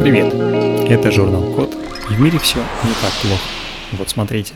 Привет, это журнал Код, и в мире все не так плохо. Вот смотрите.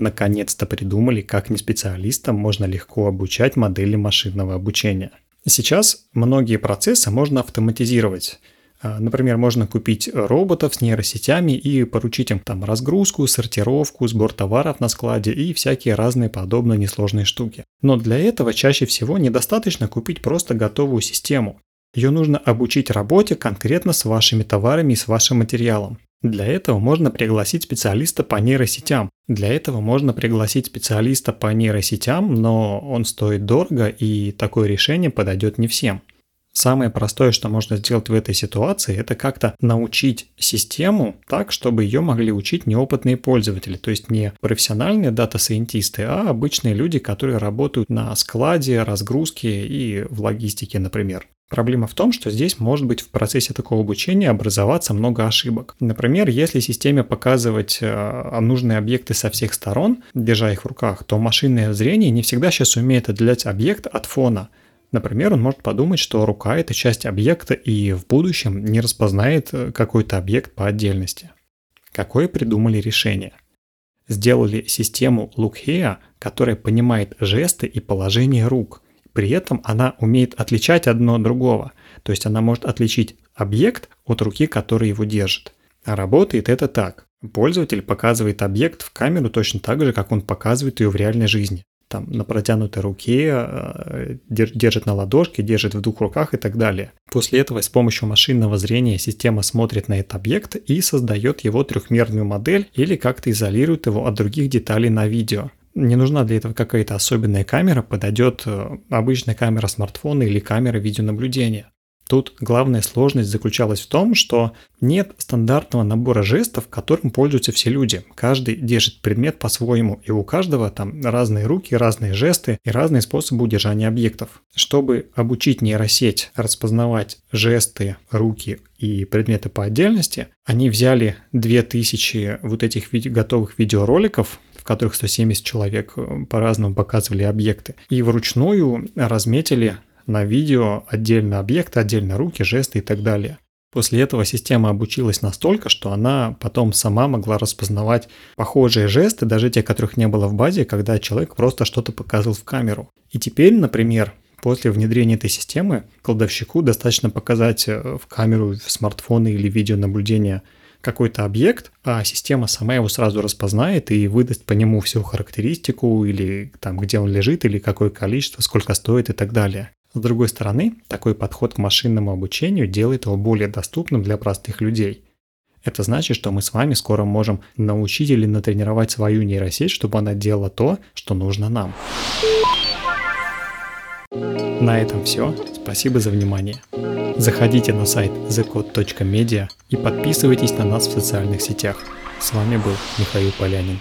Наконец-то придумали, как не специалистам можно легко обучать модели машинного обучения. Сейчас многие процессы можно автоматизировать. А, например, можно купить роботов с нейросетями и поручить им там разгрузку, сортировку, сбор товаров на складе и всякие разные подобные несложные штуки. Но для этого чаще всего недостаточно купить просто готовую систему. Ее нужно обучить работе конкретно с вашими товарами и с вашим материалом. Для этого можно пригласить специалиста по нейросетям. Для этого можно пригласить специалиста по нейросетям, но он стоит дорого и такое решение подойдет не всем. Самое простое, что можно сделать в этой ситуации, это как-то научить систему так, чтобы ее могли учить неопытные пользователи, то есть не профессиональные дата-сайентисты, а обычные люди, которые работают на складе, разгрузке и в логистике, например. Проблема в том, что здесь может быть в процессе такого обучения образоваться много ошибок. Например, если системе показывать э, нужные объекты со всех сторон, держа их в руках, то машинное зрение не всегда сейчас умеет отделять объект от фона. Например, он может подумать, что рука – это часть объекта и в будущем не распознает э, какой-то объект по отдельности. Какое придумали решение? Сделали систему Look Here, которая понимает жесты и положение рук – при этом она умеет отличать одно от другого. То есть она может отличить объект от руки, которая его держит. А работает это так. Пользователь показывает объект в камеру точно так же, как он показывает ее в реальной жизни. Там на протянутой руке, э, держит на ладошке, держит в двух руках и так далее. После этого с помощью машинного зрения система смотрит на этот объект и создает его трехмерную модель или как-то изолирует его от других деталей на видео. Не нужна для этого какая-то особенная камера, подойдет э, обычная камера смартфона или камера видеонаблюдения. Тут главная сложность заключалась в том, что нет стандартного набора жестов, которым пользуются все люди. Каждый держит предмет по-своему, и у каждого там разные руки, разные жесты и разные способы удержания объектов. Чтобы обучить нейросеть распознавать жесты, руки и предметы по отдельности, они взяли 2000 вот этих виде- готовых видеороликов, в которых 170 человек э, по-разному показывали объекты, и вручную разметили на видео отдельно объекты, отдельно руки, жесты и так далее. После этого система обучилась настолько, что она потом сама могла распознавать похожие жесты, даже те, которых не было в базе, когда человек просто что-то показывал в камеру. И теперь, например, после внедрения этой системы кладовщику достаточно показать э, в камеру, в смартфоны или видеонаблюдение какой-то объект, а система сама его сразу распознает и выдаст по нему всю характеристику или там, где он лежит, или какое количество, сколько стоит и так далее. С другой стороны, такой подход к машинному обучению делает его более доступным для простых людей. Это значит, что мы с вами скоро можем научить или натренировать свою нейросеть, чтобы она делала то, что нужно нам. На этом все. Спасибо за внимание. Заходите на сайт thecode.media и подписывайтесь на нас в социальных сетях. С вами был Михаил Полянин.